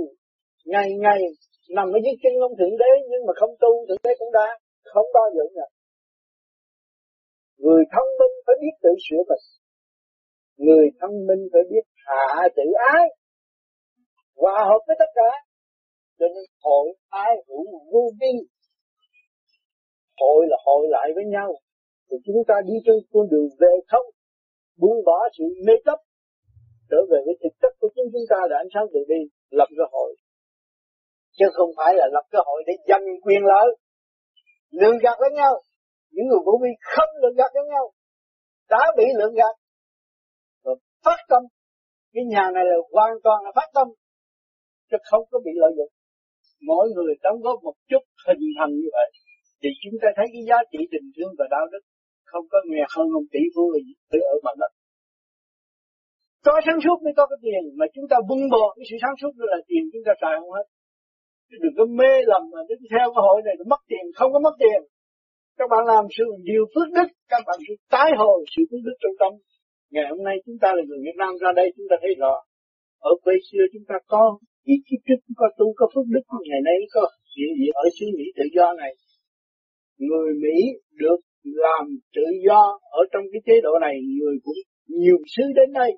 ngày ngày nằm ở dưới chân ông thượng đế, nhưng mà không tu, thượng đế cũng đã, không bao giờ nhận. Người thông minh phải biết tự sửa mình. Người thông minh phải biết hạ tự ái hòa hợp với tất cả. Cho nên hội ái hữu vô vi. Hội là hội lại với nhau. Thì chúng ta đi trên con đường về không, buông bỏ sự mê chấp, trở về với thực chất của chính chúng ta là ánh sáng từ bi, lập cơ hội. Chứ không phải là lập cái hội để giành quyền lợi, lường gạt với nhau. Những người vô vi không lường gạt với nhau, đã bị lường gạt phát tâm. Cái nhà này là hoàn toàn là phát tâm chứ không có bị lợi dụng. Mỗi người đóng góp một chút hình thành như vậy, thì chúng ta thấy cái giá trị tình thương và đạo đức không có nghèo hơn ông tỷ phú gì ở mặt đất. Có sáng suốt mới có cái tiền, mà chúng ta vung bò cái sự sáng suốt đó là tiền chúng ta xài không hết. Đừng có mê lầm mà đứng theo cái hội này mất tiền, không có mất tiền. Các bạn làm sự điều phước đức, các bạn sẽ tái hồi sự phước đức trong tâm. Ngày hôm nay chúng ta là người Việt Nam, ra đây chúng ta thấy rõ. Ở quê xưa chúng ta có chỉ kiếp trước có tu có phước đức ngày nay có hiện diện ở xứ Mỹ tự do này, người Mỹ được làm tự do ở trong cái chế độ này, người cũng nhiều xứ đến đây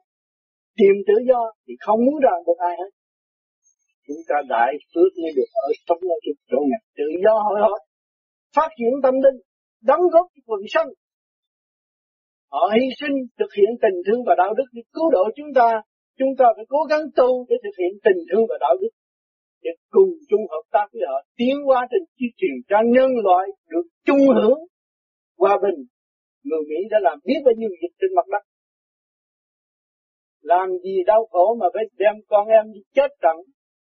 tìm tự do thì không muốn ràng buộc ai hết. Chúng ta đại phước mới được ở sống ở cái chỗ này. Tự do hội hội phát triển tâm linh, đóng góp cho quần sanh. Họ hy sinh thực hiện tình thương và đạo đức để cứu độ chúng ta chúng ta phải cố gắng tu để thực hiện tình thương và đạo đức để cùng chung hợp tác với họ, tiến qua trên chiếc thuyền cho nhân loại được chung hưởng hòa bình. Người Mỹ đã làm biết bao nhiêu việc trên mặt đất. Làm gì đau khổ mà phải đem con em đi chết trận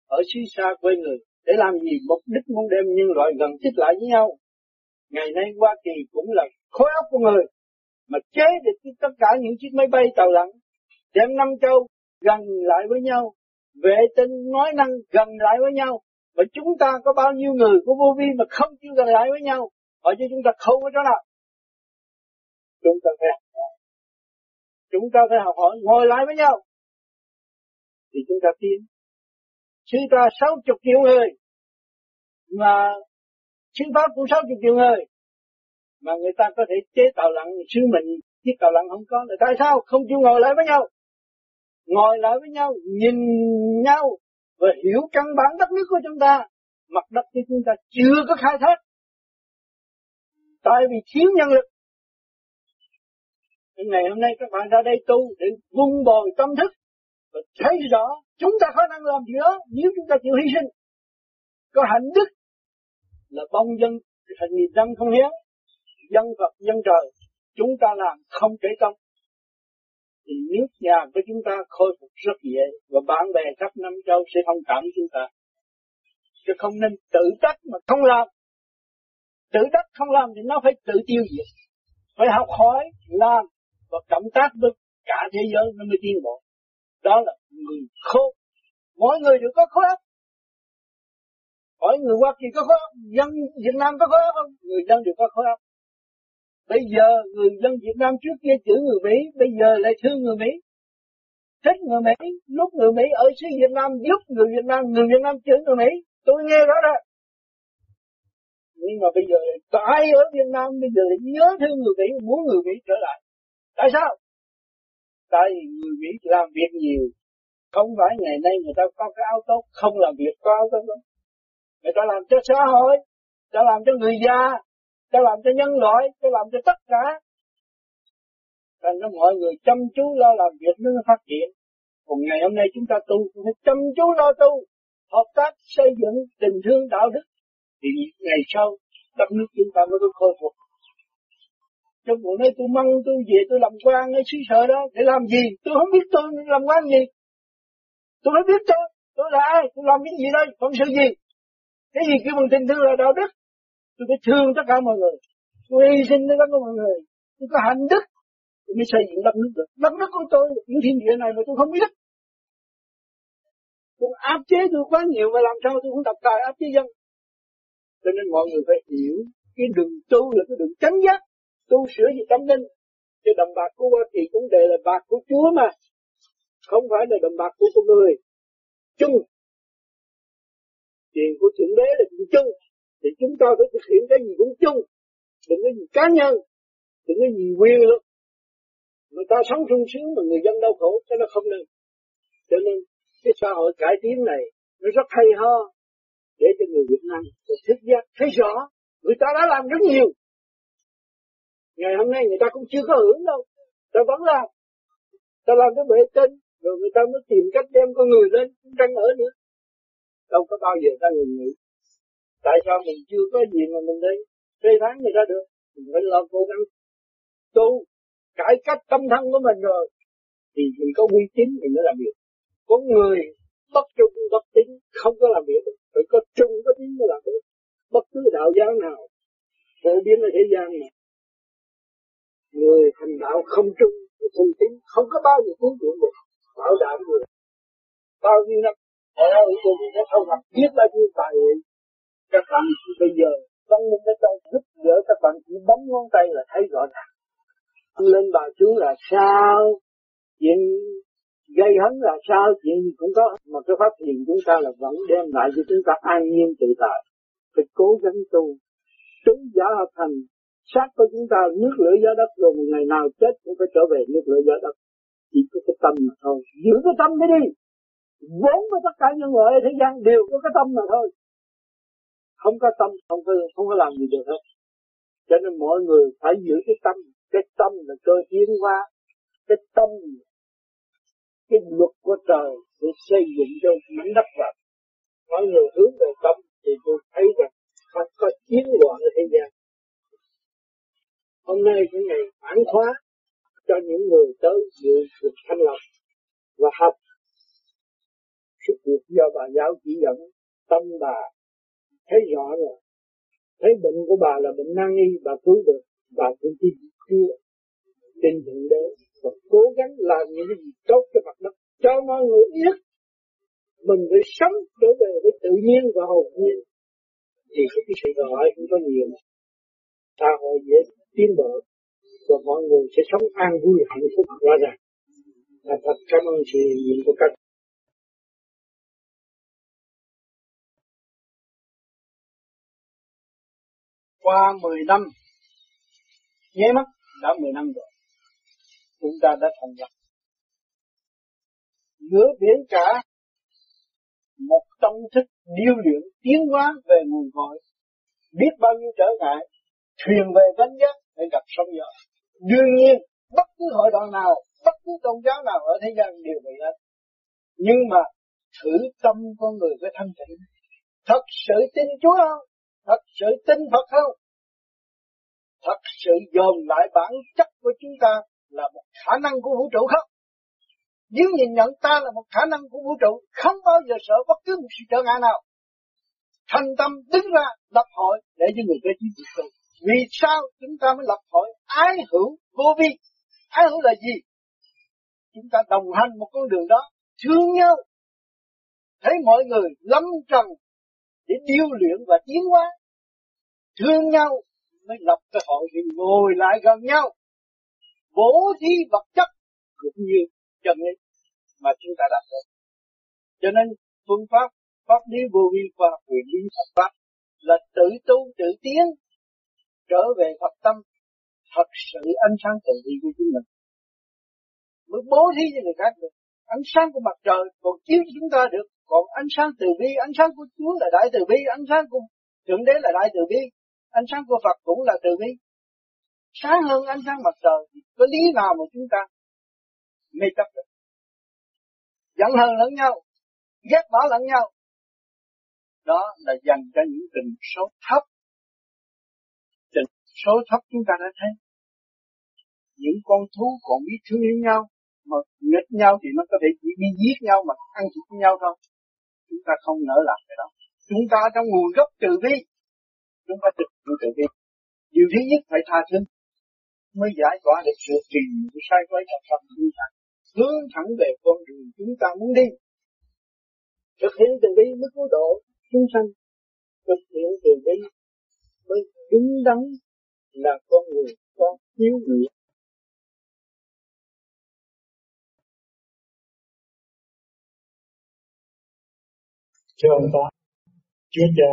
ở xứ xa quê người, để làm gì mục đích muốn đem nhân loại gần chích lại với nhau. Ngày nay Hoa Kỳ cũng là khối óc của người mà chế được tất cả những chiếc máy bay tàu lặn đem năm châu gần lại với nhau, vệ tinh nói năng gần lại với nhau. Mà chúng ta có bao nhiêu người của vô vi mà không chịu gần lại với nhau? Họ cho chúng ta không có chỗ nào. Chúng ta phải chúng ta phải học hỏi, ngồi lại với nhau. Thì chúng ta tiến. Chúng ta sáu chục triệu người. Mà sư pháp cũng sáu chục triệu người. Mà người ta có thể chế tạo lặng sứ mình chứ tạo lặng không có. Là tại sao không chịu ngồi lại với nhau? Ngồi lại với nhau, nhìn nhau và hiểu căn bản đất nước của chúng ta. Mặt đất của chúng ta chưa có khai thác. Tại vì thiếu nhân lực. Nên ngày hôm nay các bạn ra đây tu để vun bồi tâm thức và thấy rõ chúng ta có năng làm gì đó nếu chúng ta chịu hy sinh. Có hạnh đức là bông dân, thành nghiệp dân không hiến dân Phật, dân trời, chúng ta làm không kể công thì nước nhà của chúng ta khôi phục rất dễ và bạn bè khắp năm châu sẽ thông cảm chúng ta. Chứ không nên tự trách mà không làm. Tự trách không làm thì nó phải tự tiêu diệt. Phải học hỏi, làm và cộng tác với cả thế giới nó mới tiến bộ. Đó là người khôn. Mỗi người đều có khối óc. Hỏi người Hoa Kỳ có khối óc, dân Việt Nam có khối óc không? Người dân đều có khối óc. Bây giờ người dân Việt Nam trước kia chữ người Mỹ, bây giờ lại thương người Mỹ. Thích người Mỹ, lúc người Mỹ ở xứ Việt Nam giúp người Việt Nam, người Việt Nam chữ người Mỹ. Tôi nghe rõ đó Nhưng mà bây giờ tại ở Việt Nam bây giờ lại nhớ thương người Mỹ, muốn người Mỹ trở lại. Tại sao? Tại vì người Mỹ làm việc nhiều. Không phải ngày nay người ta có cái áo tốt, không làm việc có áo tốt đâu. Người ta làm cho xã hội, ta làm cho người già, ta làm cho nhân loại ta làm cho tất cả. Thành ra mọi người chăm chú lo làm việc nó phát triển. Còn ngày hôm nay chúng ta tu phải chăm chú lo tu, hợp tác xây dựng tình thương đạo đức. Thì ngày sau, đất nước chúng ta mới có khôi phục. Trong bộ nói tôi mong tôi về, tôi làm quan ở xứ sở đó, để làm gì? Tôi không biết tôi làm quan gì. Tôi không biết tôi tôi là ai, tôi làm cái gì đây? Phận sự gì? Cái gì kêu bằng tình thương là đạo đức? Tôi phải thương tất cả mọi người. Tôi hy sinh tất cả mọi người. Tôi có hạnh đức tôi mới xây dựng đất nước được. Đất nước của tôi, những thiên địa này mà tôi không biết. Tôi áp chế tôi quá nhiều và làm sao tôi cũng tập tài, áp chế dân. Cho nên mọi người phải hiểu, cái đường tu là cái đường chánh giác. Tu sửa gì tâm linh. Cái đồng bạc của Hoa Kỳ cũng đề là bạc của Chúa mà. Không phải là đồng bạc của con người. Chung. Tiền của thượng đế là chuyện chung thì chúng ta phải thực hiện cái gì cũng chung. Đừng có gì cá nhân, đừng có gì quyền lực. Người ta sống sung sướng mà người dân đau khổ cho nó không nên. Cho nên, cái xã hội cải tiến này, nó rất hay ho để cho người Việt Nam thức giác, thấy rõ người ta đã làm rất nhiều. Ngày hôm nay người ta cũng chưa có hưởng đâu. Ta vẫn làm. Ta làm cái bệ tinh rồi người ta mới tìm cách đem con người lên tranh ở nữa. Đâu có bao giờ ta ngừng nghỉ tại sao mình chưa có gì mà mình đi? Phê phán người ta được. Mình phải lo cố gắng. Tu, cải cách tâm thân của mình rồi. Thì mình có uy tín thì mới làm việc. Có người bất trung, bất tín, không có làm việc được. Phải có trung, có tín mới làm được bất cứ đạo giáo nào, phổ biến ở thế gian này người thành đạo không trung, không tín, không có bao giờ tiến triển được. Bảo đảm người bao nhiêu năm, ở tôi đã không học biết bao nhiêu tài nguyện các bạn bây giờ trong một cái trong giúp đỡ các bạn chỉ bấm ngón tay là thấy rõ ràng. Lên bà xuống là sao? Chuyện gây hấn là sao? Chuyện gì cũng có. Mà cái pháp hiện chúng ta là vẫn đem lại cho chúng ta an nhiên tự tại. Phải cố gắng tu. Tứ giả hợp thành. Sát của chúng ta, nước lửa gió đất rồi một ngày nào chết cũng phải trở về nước lửa gió đất. Chỉ có cái tâm mà thôi. Giữ cái tâm mới đi. Vốn của tất cả những người thế gian đều có cái tâm mà thôi không có tâm, không có không có làm gì được hết. Cho nên mọi người phải giữ cái tâm cái tâm là cơ tiến hóa, cái tâm, cái luật của trời để xây dựng cho mảnh đất vật mọi người hướng về tâm. Thì tôi thấy rằng không có chiến loạn ở thế gian. Hôm nay cái ngày phản khóa cho những người tới dự được thanh lập và học. Sự việc do bà giáo chỉ dẫn, tâm bà thấy rõ rồi. Thấy bệnh của bà là bệnh nan y, bà cứu được. Bà cũng tin chưa tin thượng đế. Và cố gắng làm những cái gì tốt cho mặt đất. Cho mọi người biết mình phải sống trở về với tự nhiên và hồn nhiên. Thì cái sự gọi cũng có nhiều xã hội dễ tiến bộ và mọi người sẽ sống an vui, hạnh phúc, rõ ràng. Là thật, cảm ơn sự hiện của các qua 10 năm, nháy mắt đã 10 năm rồi, chúng ta đã thành lập. Nửa biển cả, một tâm thức điêu luyện tiến hóa về nguồn cội, biết bao nhiêu trở ngại, thuyền về vánh giác để gặp sóng gió. Đương nhiên, bất cứ hội đoàn nào, bất cứ tôn giáo nào ở thế gian đều vậy hết. Nhưng mà thử tâm con người với thanh tịnh, thật sự tin Chúa không? Thật sự tin Phật không? Thật sự dồn lại bản chất của chúng ta là một khả năng của vũ trụ không? Nếu nhìn nhận ta là một khả năng của vũ trụ, không bao giờ sợ bất cứ một sự trở ngại nào. Thành tâm đứng ra lập hội để cho người kế tiếp tục trụ. vì sao chúng ta mới lập hội? Ái hữu vô vi. Ái hữu là gì? Chúng ta đồng hành một con đường đó, thương nhau thấy mọi người lâm trần để điêu luyện và tiến hóa. Thương nhau mới lập cái hội thì ngồi lại gần nhau. Bố thí vật chất cũng như chân lý mà chúng ta đạt được cho nên phương pháp pháp lý vô vi và quyền lý Phật pháp là tự tu, tự tiến, trở về Phật tâm, thật sự ánh sáng tự vi của chúng mình. Mới bố thí cho người khác được. Ánh sáng của mặt trời còn chiếu cho chúng ta được còn ánh sáng từ bi, ánh sáng của Chúa là đại từ bi, ánh sáng của thượng đế là đại từ bi, ánh sáng của Phật cũng là từ bi. Sáng hơn ánh sáng mặt trời, có lý nào mà chúng ta mê chấp được? Giận hờn lẫn nhau, ghét bỏ lẫn nhau. Đó là dành cho những tình số thấp. Tình số thấp chúng ta đã thấy. Những con thú còn biết thương yêu nhau, mà nghịch nhau thì nó có thể chỉ đi giết nhau mà ăn thịt nhau thôi chúng ta không nỡ làm cái đó. Chúng ta trong nguồn gốc từ bi chúng ta thực sự từ bi điều thứ nhất phải tha thứ, mới giải tỏa được sự trì sai quấy trong tâm chúng ta. Hướng thẳng về con đường chúng ta muốn đi. Thực hiện từ bi mới cứu độ chúng sanh. Thực hiện từ bi mới đúng đắn là con người con hiếu nguyện Thưa ông ta, Chúa Cha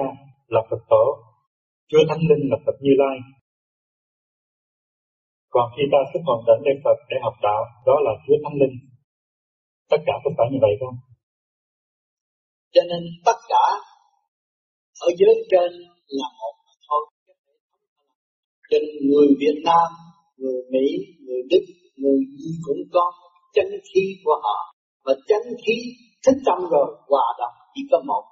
là Phật Tổ, Chúa Thánh Linh là Phật Như Lai. Còn khi ta xuất hồn đến đây Phật để học đạo, đó là Chúa Thánh Linh. Tất cả có phải như vậy không? Cho nên tất cả ở dưới trên là một mà thôi. Cho nên người Việt Nam, người Mỹ, người Đức, người gì cũng có chân khí của họ. Và chân khí thích tâm rồi hòa 一个毛